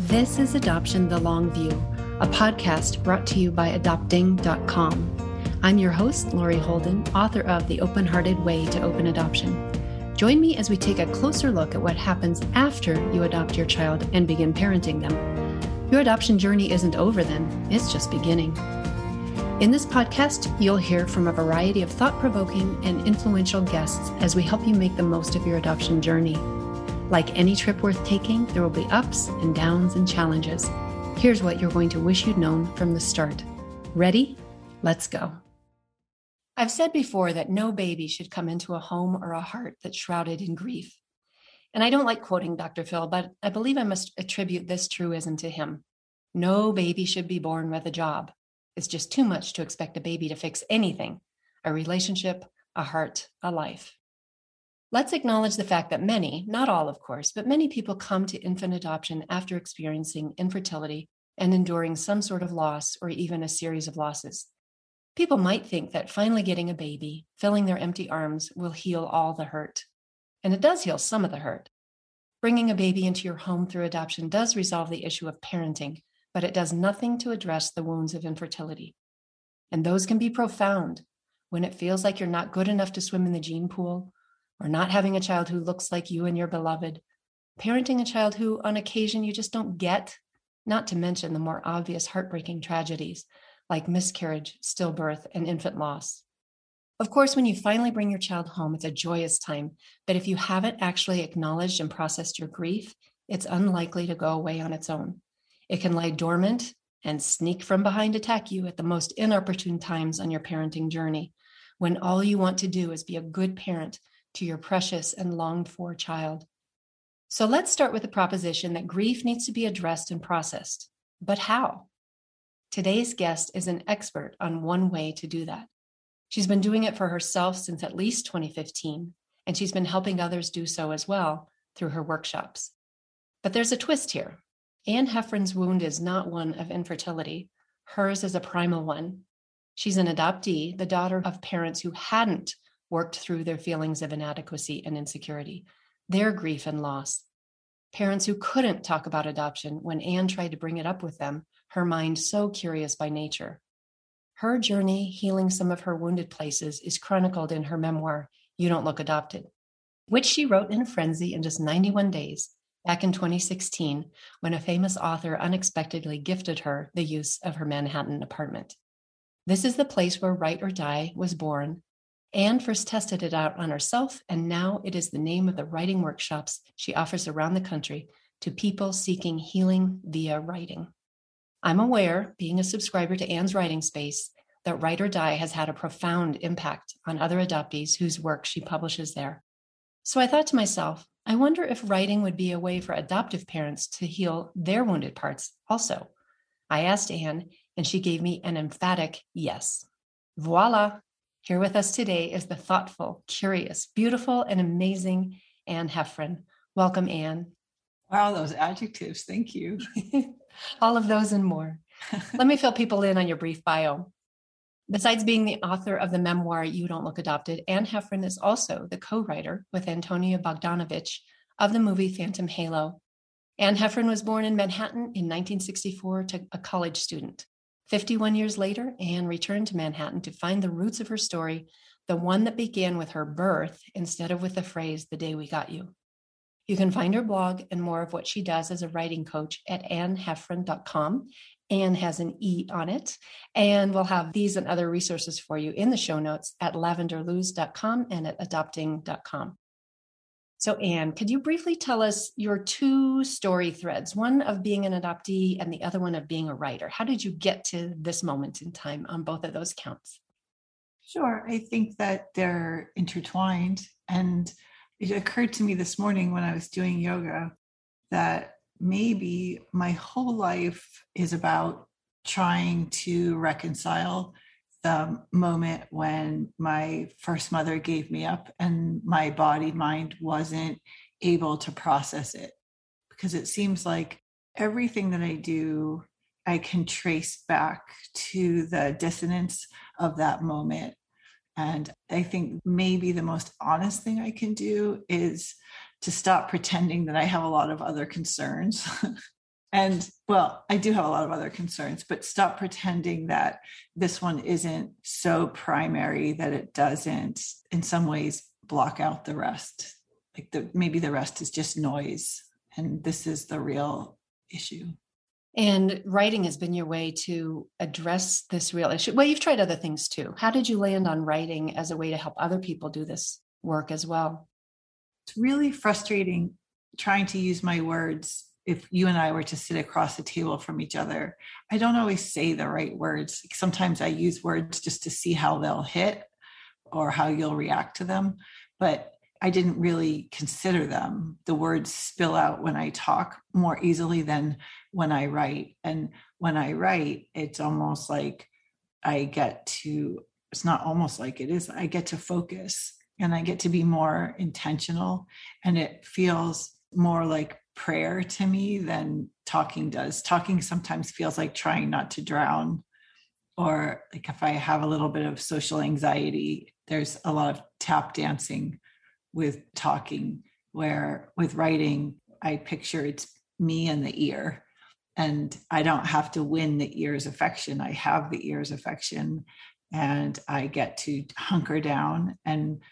This is Adoption the Long View, a podcast brought to you by adopting.com. I'm your host, Lori Holden, author of The Open Hearted Way to Open Adoption. Join me as we take a closer look at what happens after you adopt your child and begin parenting them. Your adoption journey isn't over then, it's just beginning. In this podcast, you'll hear from a variety of thought provoking and influential guests as we help you make the most of your adoption journey. Like any trip worth taking, there will be ups and downs and challenges. Here's what you're going to wish you'd known from the start. Ready? Let's go. I've said before that no baby should come into a home or a heart that's shrouded in grief. And I don't like quoting Dr. Phil, but I believe I must attribute this truism to him. No baby should be born with a job. It's just too much to expect a baby to fix anything a relationship, a heart, a life. Let's acknowledge the fact that many, not all of course, but many people come to infant adoption after experiencing infertility and enduring some sort of loss or even a series of losses. People might think that finally getting a baby, filling their empty arms, will heal all the hurt. And it does heal some of the hurt. Bringing a baby into your home through adoption does resolve the issue of parenting, but it does nothing to address the wounds of infertility. And those can be profound when it feels like you're not good enough to swim in the gene pool or not having a child who looks like you and your beloved, parenting a child who on occasion you just don't get, not to mention the more obvious heartbreaking tragedies like miscarriage, stillbirth, and infant loss. Of course, when you finally bring your child home, it's a joyous time. But if you haven't actually acknowledged and processed your grief, it's unlikely to go away on its own. It can lie dormant and sneak from behind attack you at the most inopportune times on your parenting journey, when all you want to do is be a good parent to your precious and longed for child. So let's start with the proposition that grief needs to be addressed and processed. But how? Today's guest is an expert on one way to do that. She's been doing it for herself since at least 2015, and she's been helping others do so as well through her workshops. But there's a twist here. Anne Heffron's wound is not one of infertility, hers is a primal one. She's an adoptee, the daughter of parents who hadn't worked through their feelings of inadequacy and insecurity, their grief and loss. Parents who couldn't talk about adoption when Anne tried to bring it up with them, her mind so curious by nature. Her journey healing some of her wounded places is chronicled in her memoir, You Don't Look Adopted, which she wrote in a frenzy in just 91 days back in 2016 when a famous author unexpectedly gifted her the use of her Manhattan apartment. This is the place where Write or Die was born Anne first tested it out on herself, and now it is the name of the writing workshops she offers around the country to people seeking healing via writing. I'm aware, being a subscriber to Anne's writing space, that Write or Die has had a profound impact on other adoptees whose work she publishes there. So I thought to myself, I wonder if writing would be a way for adoptive parents to heal their wounded parts also. I asked Anne, and she gave me an emphatic yes. Voila, here with us today is the thoughtful, curious, beautiful, and amazing Anne Heffron. Welcome, Anne. Wow, those adjectives. Thank you. All of those and more. Let me fill people in on your brief bio. Besides being the author of the memoir You Don't Look Adopted, Anne Heffron is also the co writer with Antonia Bogdanovich of the movie Phantom Halo. Anne Heffron was born in Manhattan in 1964 to a college student. 51 years later, Anne returned to Manhattan to find the roots of her story, the one that began with her birth instead of with the phrase, the day we got you. You can find her blog and more of what she does as a writing coach at anneheffron.com. Anne has an E on it. And we'll have these and other resources for you in the show notes at lavenderluz.com and at adopting.com. So, Anne, could you briefly tell us your two story threads, one of being an adoptee and the other one of being a writer? How did you get to this moment in time on both of those counts? Sure. I think that they're intertwined. And it occurred to me this morning when I was doing yoga that maybe my whole life is about trying to reconcile the moment when my first mother gave me up and my body mind wasn't able to process it. Because it seems like everything that I do I can trace back to the dissonance of that moment. And I think maybe the most honest thing I can do is to stop pretending that I have a lot of other concerns And well, I do have a lot of other concerns, but stop pretending that this one isn't so primary that it doesn't, in some ways, block out the rest. Like the maybe the rest is just noise, and this is the real issue. And writing has been your way to address this real issue. Well, you've tried other things too. How did you land on writing as a way to help other people do this work as well? It's really frustrating trying to use my words if you and I were to sit across the table from each other, I don't always say the right words. Sometimes I use words just to see how they'll hit or how you'll react to them, but I didn't really consider them. The words spill out when I talk more easily than when I write. And when I write, it's almost like I get to, it's not almost like it is, I get to focus and I get to be more intentional. And it feels more like prayer to me than talking does. Talking sometimes feels like trying not to drown, or like if I have a little bit of social anxiety, there's a lot of tap dancing with talking, where with writing, I picture it's me and the ear. And I don't have to win the ear's affection. I have the ear's affection, and I get to hunker down and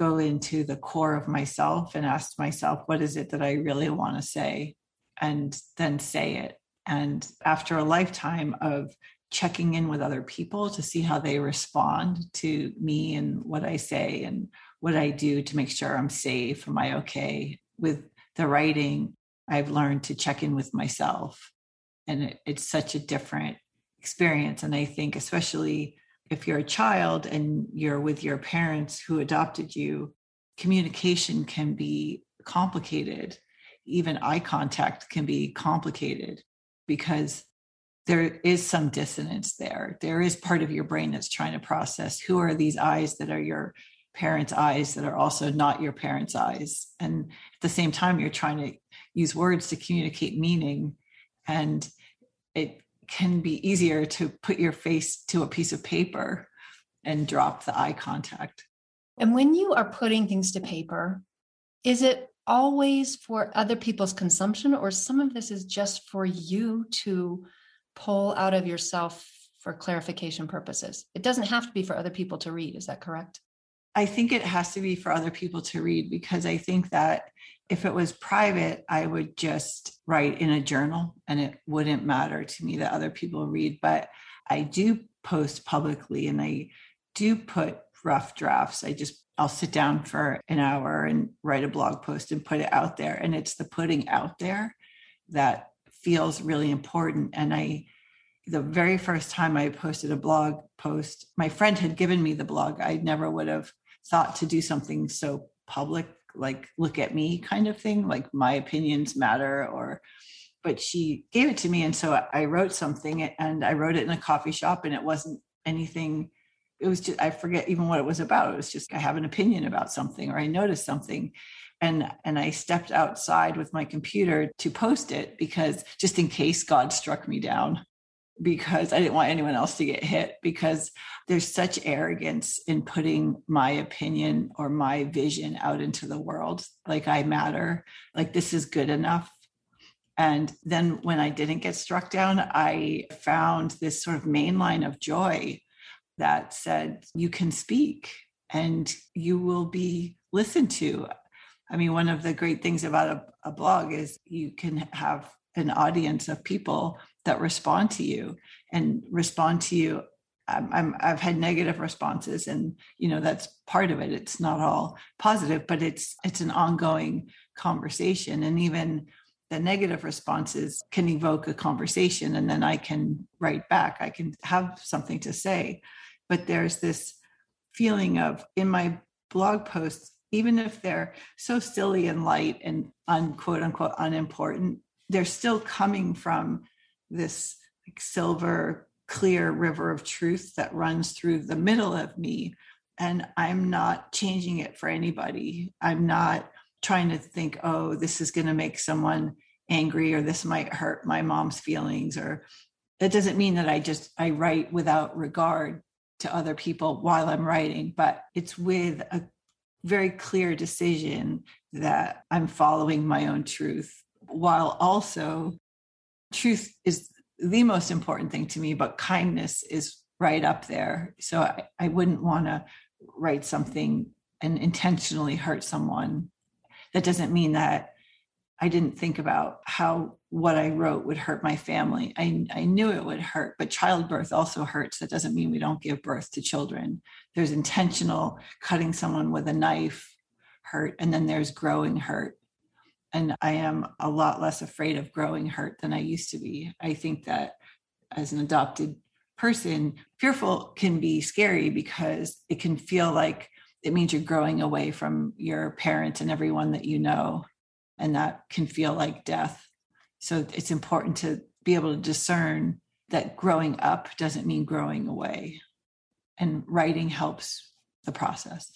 go into the core of myself and ask myself, what is it that I really want to say? And then say it. And after a lifetime of checking in with other people to see how they respond to me and what I say and what I do to make sure I'm safe, am I okay? With the writing, I've learned to check in with myself. And it, it's such a different experience. And I think, especially if you're a child and you're with your parents who adopted you, communication can be complicated. Even eye contact can be complicated because there is some dissonance there. There is part of your brain that's trying to process who are these eyes that are your parents' eyes that are also not your parents' eyes. And at the same time, you're trying to use words to communicate meaning. And it can be easier to put your face to a piece of paper and drop the eye contact. And when you are putting things to paper, is it always for other people's consumption, or some of this is just for you to pull out of yourself for clarification purposes? It doesn't have to be for other people to read. Is that correct? I think it has to be for other people to read because I think that if it was private, I would just write in a journal and it wouldn't matter to me that other people read. But I do post publicly and I do put rough drafts. I just, I'll sit down for an hour and write a blog post and put it out there. And it's the putting out there that feels really important. And I, the very first time I posted a blog post, my friend had given me the blog. I never would have thought to do something so public like look at me kind of thing like my opinions matter or but she gave it to me and so i wrote something and i wrote it in a coffee shop and it wasn't anything it was just i forget even what it was about it was just i have an opinion about something or i noticed something and and i stepped outside with my computer to post it because just in case god struck me down because I didn't want anyone else to get hit because there's such arrogance in putting my opinion or my vision out into the world. Like I matter, like this is good enough. And then when I didn't get struck down, I found this sort of main line of joy that said, you can speak and you will be listened to. I mean, one of the great things about a, a blog is you can have an audience of people that respond to you and respond to you. I'm, i have had negative responses and you know that's part of it. It's not all positive but it's it's an ongoing conversation. And even the negative responses can evoke a conversation and then i can write back. I can have something to say. But there's this feeling of in my blog posts even if they're so silly and light and unquote unquote unimportant they're still coming from this like silver clear river of truth that runs through the middle of me and i'm not changing it for anybody. I'm not trying to think oh this is going to make someone angry or this might hurt my mom's feelings or that doesn't mean that i just i write without regard to other people while i'm writing but it's with a very clear decision that i'm following my own truth while also truth is the most important thing to me, but kindness is right up there. So I, I wouldn't want to write something and intentionally hurt someone. That doesn't mean that I didn't think about how what I wrote would hurt my family. I, I knew it would hurt, but childbirth also hurts. That doesn't mean we don't give birth to children. There's intentional cutting someone with a knife hurt, and then there's growing hurt. And I am a lot less afraid of growing hurt than I used to be. I think that as an adopted person, fearful can be scary because it can feel like it means you're growing away from your parents and everyone that you know. And that can feel like death. So it's important to be able to discern that growing up doesn't mean growing away. And writing helps the process.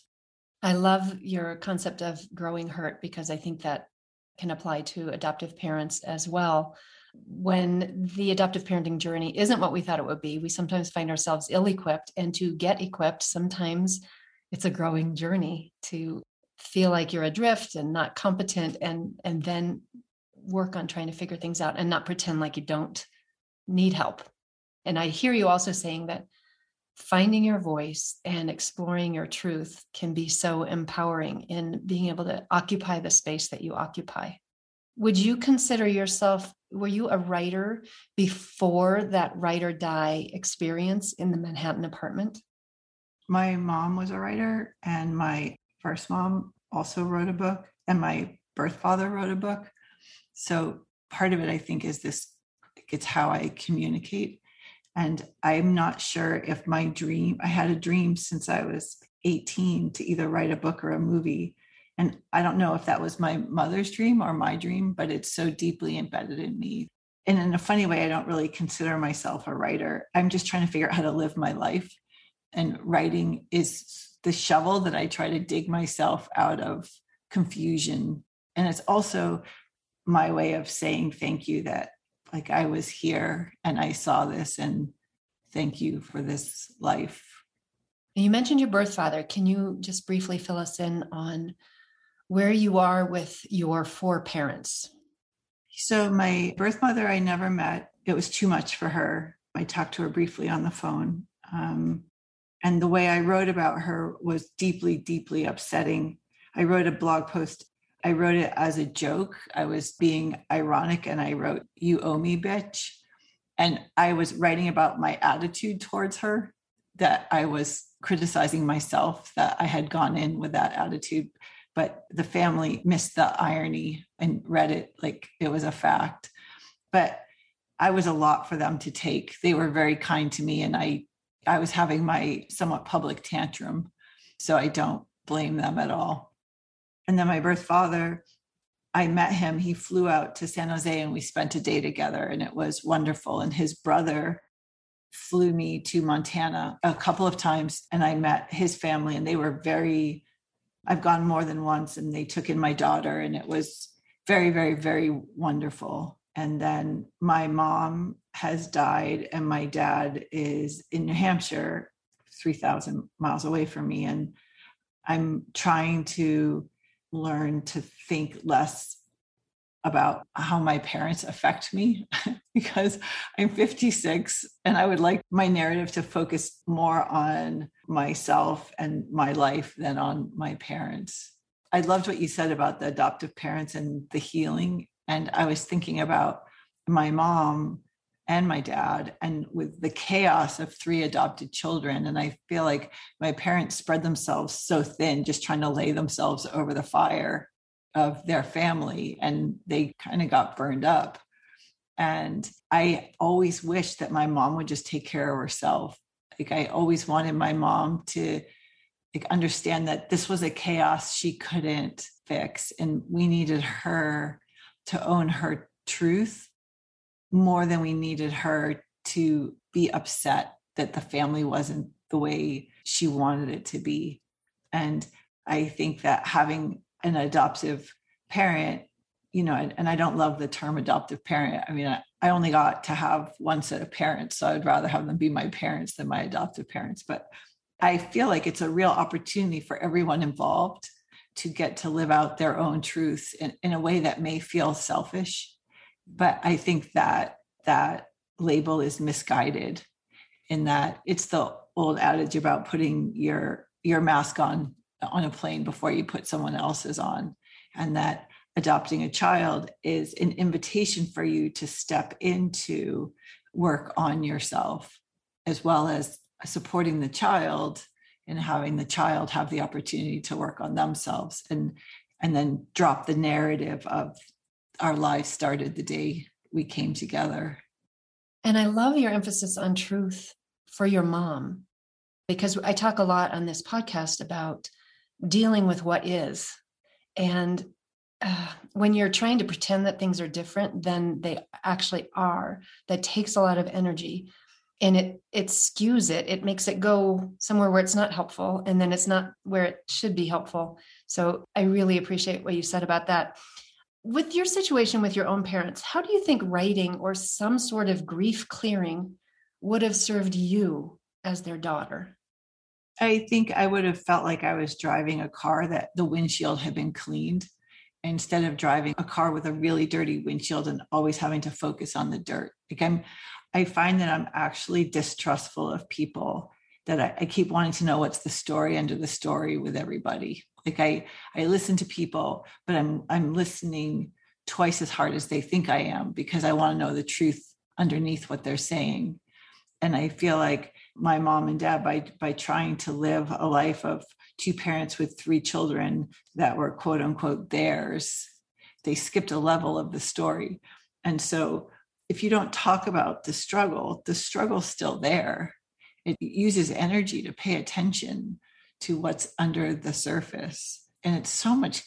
I love your concept of growing hurt because I think that can apply to adoptive parents as well. When the adoptive parenting journey isn't what we thought it would be, we sometimes find ourselves ill equipped. And to get equipped, sometimes it's a growing journey to feel like you're adrift and not competent and and then work on trying to figure things out and not pretend like you don't need help and i hear you also saying that finding your voice and exploring your truth can be so empowering in being able to occupy the space that you occupy. Would you consider yourself, were you a writer before that write or die experience in the Manhattan apartment? My mom was a writer, and my first mom also wrote a book, and my birth father wrote a book. So part of it, I think, is this it's how I communicate and I'm not sure if my dream, I had a dream since I was 18 to either write a book or a movie. And I don't know if that was my mother's dream or my dream, but it's so deeply embedded in me. And in a funny way, I don't really consider myself a writer. I'm just trying to figure out how to live my life. And writing is the shovel that I try to dig myself out of confusion. And it's also my way of saying thank you that like I was here and I saw this and thank you for this life. You mentioned your birth father. Can you just briefly fill us in on where you are with your four parents? So, my birth mother, I never met. It was too much for her. I talked to her briefly on the phone. Um, and the way I wrote about her was deeply, deeply upsetting. I wrote a blog post I wrote it as a joke. I was being ironic and I wrote, You owe me, bitch. And I was writing about my attitude towards her, that I was criticizing myself, that I had gone in with that attitude. But the family missed the irony and read it like it was a fact. But I was a lot for them to take. They were very kind to me, and I, I was having my somewhat public tantrum. So I don't blame them at all. And then my birth father, I met him. He flew out to San Jose and we spent a day together, and it was wonderful. And his brother flew me to Montana a couple of times, and I met his family, and they were very, I've gone more than once, and they took in my daughter, and it was very, very, very wonderful. And then my mom has died, and my dad is in New Hampshire, 3,000 miles away from me. And I'm trying to learn to think less about how my parents affect me because I'm 56 and I would like my narrative to focus more on myself and my life than on my parents. I loved what you said about the adoptive parents and the healing. And I was thinking about my mom and my dad and with the chaos of three adopted children and i feel like my parents spread themselves so thin just trying to lay themselves over the fire of their family and they kind of got burned up. And i always wished that my mom would just take care of herself. Like i always wanted my mom to like understand that this was a chaos she couldn't fix and we needed her to own her truth more than we needed her to be upset that the family wasn't the way she wanted it to be. And I think that having an adoptive parent, you know, and, and I don't love the term adoptive parent. I mean, I, I only got to have one set of parents, so I'd rather have them be my parents than my adoptive parents. But I feel like it's a real opportunity for everyone involved to get to live out their own truth in, in a way that may feel selfish but I think that that label is misguided in that it's the old adage about putting your your mask on on a plane before you put someone else's on and that adopting a child is an invitation for you to step into work on yourself as well as supporting the child and having the child have the opportunity to work on themselves and and then drop the narrative of our lives started the day we came together. And i love your emphasis on truth for your mom because i talk a lot on this podcast about dealing with what is. And uh, when you're trying to pretend that things are different than they actually are that takes a lot of energy and it it skews it. It makes it go somewhere where it's not helpful and then it's not where it should be helpful. So i really appreciate what you said about that with your situation with your own parents how do you think writing or some sort of grief clearing would have served you as their daughter i think i would have felt like i was driving a car that the windshield had been cleaned instead of driving a car with a really dirty windshield and always having to focus on the dirt like i'm I find that I'm actually distrustful of people that I, I, keep wanting to know what's the story under the story with everybody. Like I I listen to people, but I'm I'm listening twice as hard as they think I am because I want to know the truth underneath what they're saying. And I feel like my mom and dad by by trying to live a life of two parents with three children that were quote unquote theirs, they skipped a level of the story. And so if you don't talk about the struggle, the struggle's still there. It uses energy to pay attention to what's under the surface. And it's so much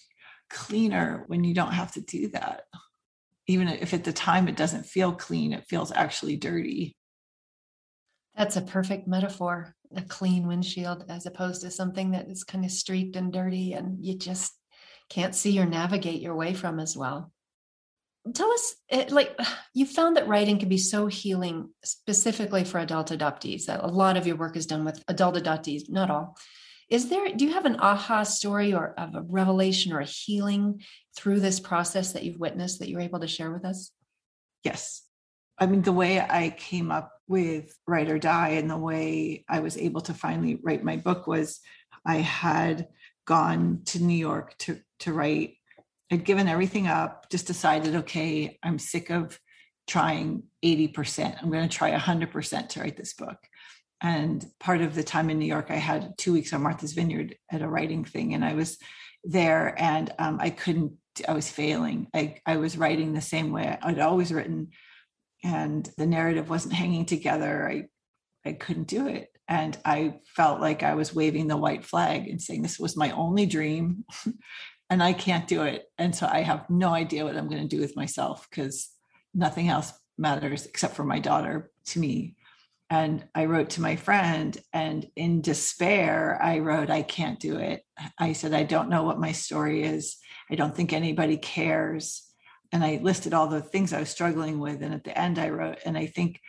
cleaner when you don't have to do that. Even if at the time it doesn't feel clean, it feels actually dirty. That's a perfect metaphor a clean windshield as opposed to something that is kind of streaked and dirty and you just can't see or navigate your way from as well tell us eh, like you found that writing can be so healing specifically for adult adoptees that a lot of your work is done with adult adoptees not all is there do you have an aha story or of a revelation or a healing through this process that you've witnessed that you're able to share with us yes i mean the way i came up with write or die and the way i was able to finally write my book was i had gone to new york to to write I'd given everything up, just decided, okay, I'm sick of trying 80%. I'm going to try 100% to write this book. And part of the time in New York, I had two weeks on Martha's Vineyard at a writing thing, and I was there and um, I couldn't, I was failing. I, I was writing the same way I'd always written, and the narrative wasn't hanging together. I, I couldn't do it. And I felt like I was waving the white flag and saying this was my only dream. and I can't do it. And so I have no idea what I'm going to do with myself because nothing else matters except for my daughter to me. And I wrote to my friend, and in despair, I wrote, I can't do it. I said, I don't know what my story is. I don't think anybody cares. And I listed all the things I was struggling with. And at the end, I wrote, and I think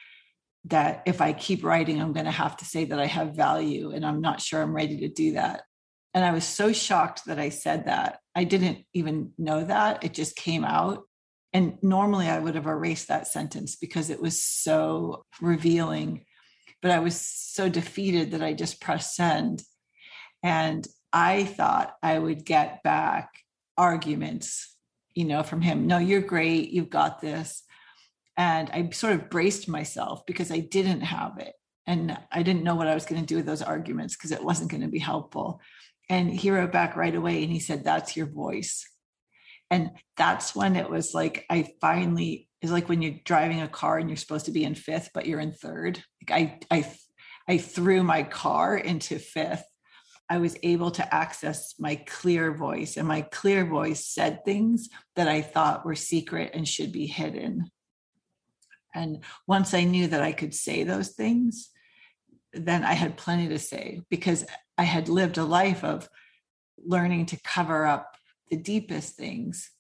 that if I keep writing, I'm going to have to say that I have value. And I'm not sure I'm ready to do that. And I was so shocked that I said that. I didn't even know that. It just came out. And normally I would have erased that sentence because it was so revealing. But I was so defeated that I just pressed send. And I thought I would get back arguments, you know, from him. No, you're great. You've got this. And I sort of braced myself because I didn't have it. And I didn't know what I was going to do with those arguments because it wasn't going to be helpful. And he wrote back right away and he said, That's your voice. And that's when it was like, I finally, is like when you're driving a car and you're supposed to be in fifth, but you're in third. Like I, I, I threw my car into fifth. I was able to access my clear voice, and my clear voice said things that I thought were secret and should be hidden. And once I knew that I could say those things, then I had plenty to say because I had lived a life of learning to cover up the deepest things.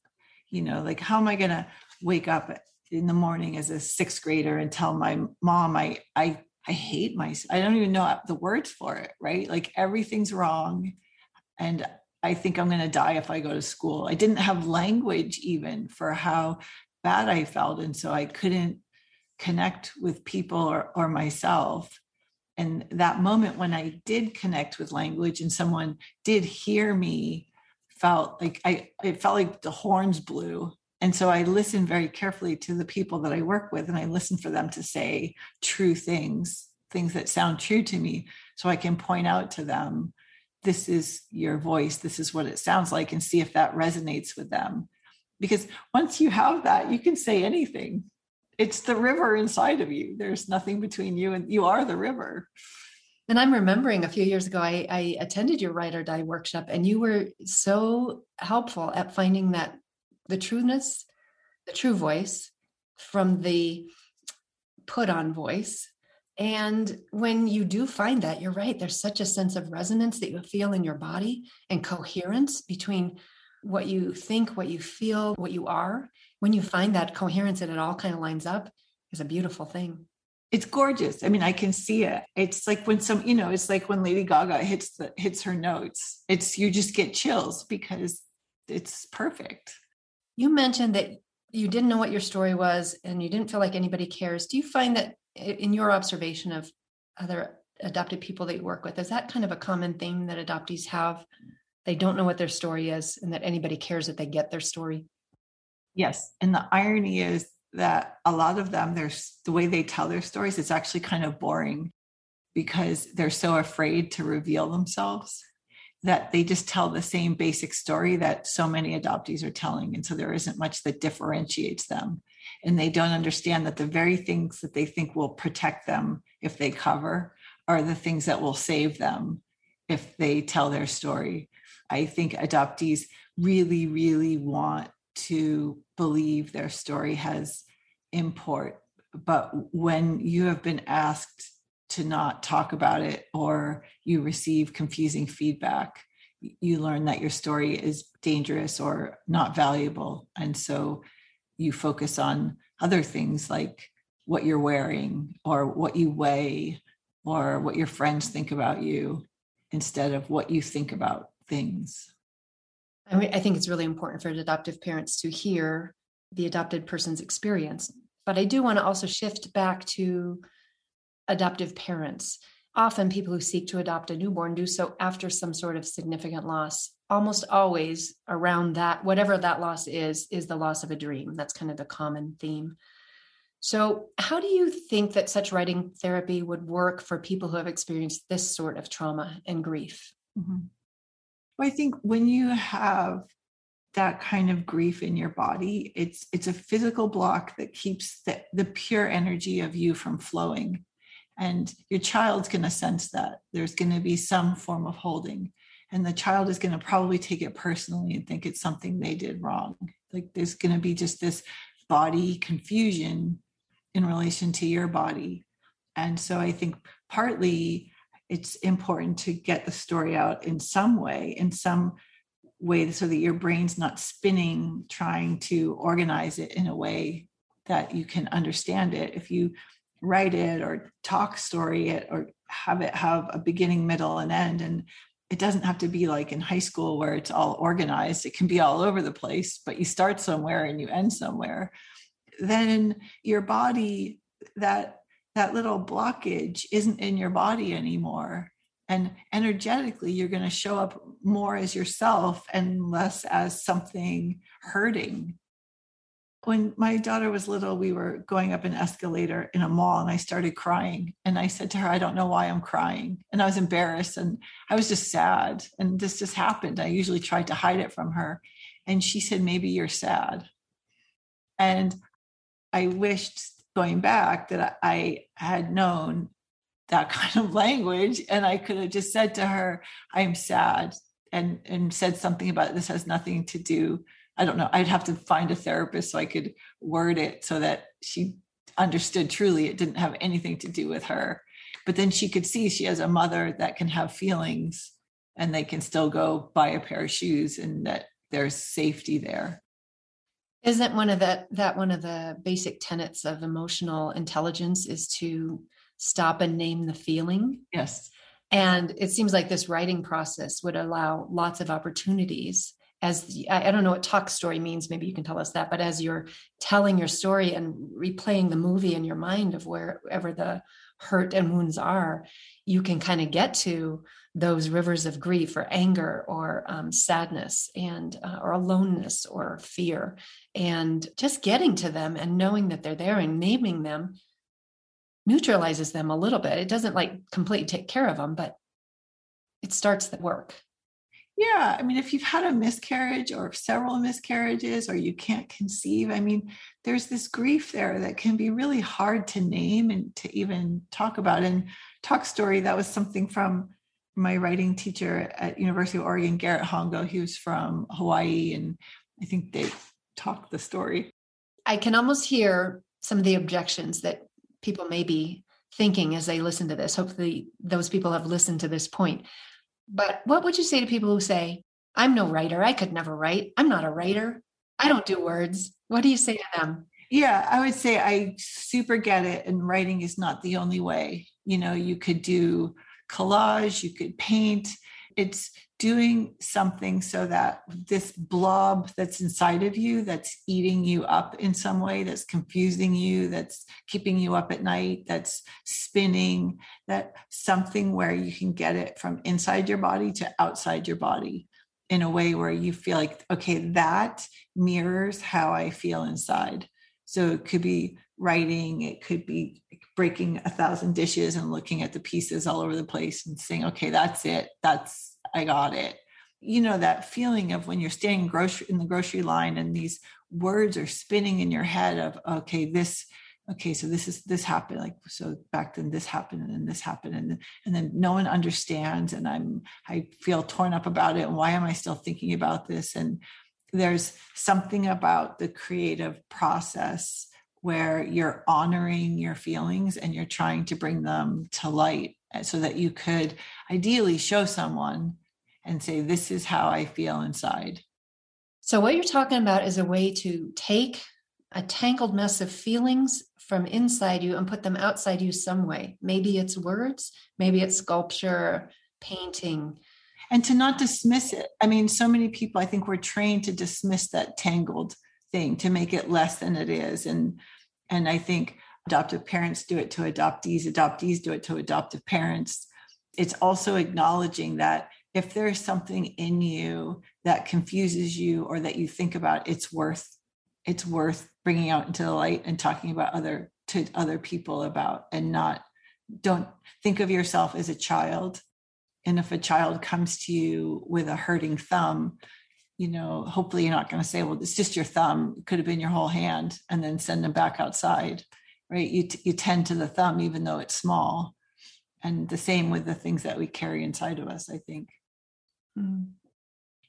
You know, like how am I going to wake up in the morning as a sixth grader and tell my mom I I I hate myself. I don't even know the words for it, right? Like everything's wrong and I think I'm going to die if I go to school. I didn't have language even for how bad I felt and so I couldn't connect with people or, or myself. And that moment when I did connect with language and someone did hear me felt like I it felt like the horns blew. And so I listen very carefully to the people that I work with and I listen for them to say true things, things that sound true to me. So I can point out to them, this is your voice, this is what it sounds like, and see if that resonates with them. Because once you have that, you can say anything it's the river inside of you. There's nothing between you and you are the river. And I'm remembering a few years ago, I, I attended your Write or Die workshop, and you were so helpful at finding that the trueness, the true voice from the put on voice. And when you do find that, you're right, there's such a sense of resonance that you feel in your body and coherence between what you think, what you feel, what you are. When you find that coherence and it all kind of lines up is a beautiful thing. It's gorgeous. I mean i can see it. It's like when some you know it's like when lady gaga hits the hits her notes it's you just get chills because it's perfect you mentioned that you didn't know what your story was and you didn't feel like anybody cares. Do you find that in your observation of other adopted people that you work with is that kind of a common theme that adoptees have? They don't know what their story is and that anybody cares that they get their story? Yes. And the irony is that a lot of them, there's the way they tell their stories, it's actually kind of boring because they're so afraid to reveal themselves that they just tell the same basic story that so many adoptees are telling. And so there isn't much that differentiates them. And they don't understand that the very things that they think will protect them if they cover are the things that will save them if they tell their story. I think adoptees really, really want to believe their story has import. But when you have been asked to not talk about it or you receive confusing feedback, you learn that your story is dangerous or not valuable. And so you focus on other things like what you're wearing or what you weigh or what your friends think about you instead of what you think about things. I, mean, I think it's really important for adoptive parents to hear the adopted person's experience. But I do want to also shift back to adoptive parents. Often, people who seek to adopt a newborn do so after some sort of significant loss. Almost always around that, whatever that loss is, is the loss of a dream. That's kind of the common theme. So, how do you think that such writing therapy would work for people who have experienced this sort of trauma and grief? Mm-hmm. Well, I think when you have that kind of grief in your body, it's it's a physical block that keeps the, the pure energy of you from flowing. And your child's going to sense that. There's going to be some form of holding. And the child is going to probably take it personally and think it's something they did wrong. Like there's going to be just this body confusion in relation to your body. And so I think partly it's important to get the story out in some way, in some way, so that your brain's not spinning trying to organize it in a way that you can understand it. If you write it or talk story it or have it have a beginning, middle, and end, and it doesn't have to be like in high school where it's all organized. It can be all over the place, but you start somewhere and you end somewhere. Then your body, that that little blockage isn't in your body anymore and energetically you're going to show up more as yourself and less as something hurting when my daughter was little we were going up an escalator in a mall and i started crying. And i said to her i don't know why i'm crying. And i was embarrassed and i was just sad. And this just happened. I usually tried to hide it from her. And she said maybe you're sad. And i wished going back that I had known that kind of language and I could have just said to her, I'm sad and and said something about this has nothing to do. I don't know. I'd have to find a therapist so I could word it so that she understood truly it didn't have anything to do with her. But then she could see she has a mother that can have feelings and they can still go buy a pair of shoes and that there's safety there. Isn't one of that that one of the basic tenets of emotional intelligence is to stop and name the feeling? Yes. And it seems like this writing process would allow lots of opportunities as I don't know what talk story means, maybe you can tell us that, but as you're telling your story and replaying the movie in your mind of wherever the hurt and wounds are, you can kind of get to those rivers of grief or anger or um, sadness and uh, or aloneness or fear. And just getting to them and knowing that they're there and naming them neutralizes them a little bit. It doesn't like completely take care of them but it starts the work yeah i mean if you've had a miscarriage or several miscarriages or you can't conceive i mean there's this grief there that can be really hard to name and to even talk about and talk story that was something from my writing teacher at University of Oregon, Garrett Hongo, he was from Hawaii, and I think they talked the story. I can almost hear some of the objections that people may be thinking as they listen to this. Hopefully, those people have listened to this point. But what would you say to people who say, I'm no writer. I could never write. I'm not a writer. I don't do words. What do you say to them? Yeah, I would say I super get it. And writing is not the only way. You know, you could do collage, you could paint. It's doing something so that this blob that's inside of you, that's eating you up in some way, that's confusing you, that's keeping you up at night, that's spinning, that something where you can get it from inside your body to outside your body in a way where you feel like, okay, that mirrors how I feel inside. So it could be writing, it could be breaking a thousand dishes and looking at the pieces all over the place and saying, okay, that's it. That's, I got it. You know, that feeling of when you're standing grocery in the grocery line and these words are spinning in your head of, okay, this, okay, so this is, this happened. Like, so back then this happened and then this happened. And, and then no one understands. And I'm, I feel torn up about it. And why am I still thinking about this? And there's something about the creative process where you're honoring your feelings and you're trying to bring them to light eh, so that you could ideally show someone and say, This is how I feel inside. So, what you're talking about is a way to take a tangled mess of feelings from inside you and put them outside you some way. Maybe it's words, maybe it's sculpture, painting. And to not dismiss it. I mean, so many people, I think, we're trained to dismiss that tangled thing to make it less than it is. And and i think adoptive parents do it to adoptees adoptees do it to adoptive parents. It's also acknowledging that if there's something in you that confuses you or that you think about it's worth it's worth bringing out into the light and talking about other to other people about and not don't think of yourself as a child. And if a child comes to you with a hurting thumb you know, hopefully you're not going to say, well, it's just your thumb. It could have been your whole hand and then send them back outside, right? You, t- you tend to the thumb, even though it's small. And the same with the things that we carry inside of us, I think. Hmm.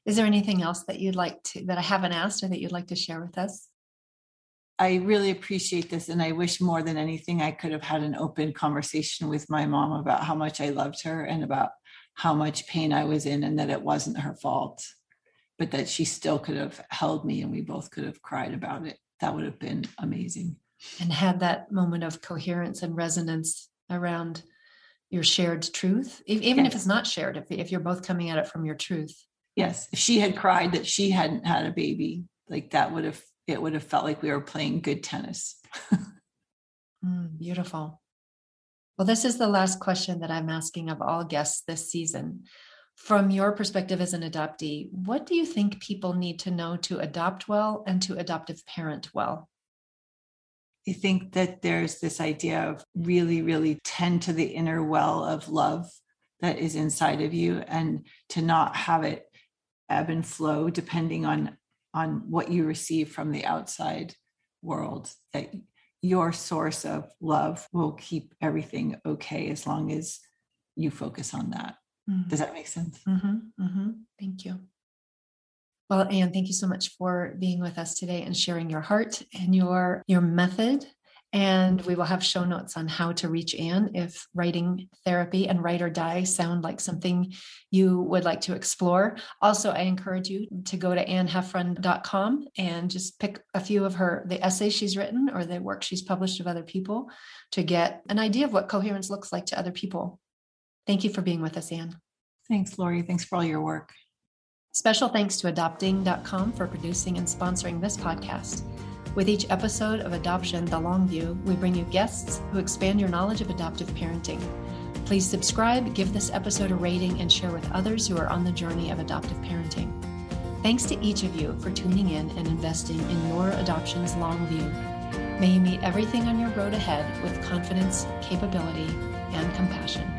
Is there anything else that you'd like to, that I haven't asked or that you'd like to share with us? I really appreciate this. And I wish more than anything, I could have had an open conversation with my mom about how much I loved her and about how much pain I was in and that it wasn't her fault but that she still could have held me and we both could have cried about it. That would have been amazing. And had that moment of coherence and resonance around your shared truth, even yes. if it's not shared, if, if you're both coming at it from your truth. Yes. If she had cried that she hadn't had a baby, like that would have, it would have felt like we were playing good tennis. mm, beautiful. Well, this is the last question that I'm asking of all guests this season from your perspective as an adoptee, what do you think people need to know to adopt well and to adoptive parent well? I think that there's this idea of really, really tend to the inner well of love that is inside of you and to not have it ebb and flow depending on on what you receive from the outside world that your source of love will keep everything okay as long as you focus on that Mm-hmm. Does that make sense? Mm-hmm. Mm-hmm. Thank you. Well, Anne, thank you so much for being with us today and sharing your heart and your your method. And we will have show notes on how to reach Anne if writing therapy and write or die sound like something you would like to explore. Also, I encourage you to go to anneheffron.com and just pick a few of her the essays she's written or the work she's published of other people to get an idea of what coherence looks like to other people. Thank you for being with us, Anne. Thanks, Lori. Thanks for all your work. Special thanks to adopting.com for producing and sponsoring this podcast. With each episode of Adoption The Long View, we bring you guests who expand your knowledge of adoptive parenting. Please subscribe, give this episode a rating, and share with others who are on the journey of adoptive parenting. Thanks to each of you for tuning in and investing in your adoption's long view. May you meet everything on your road ahead with confidence, capability, and compassion.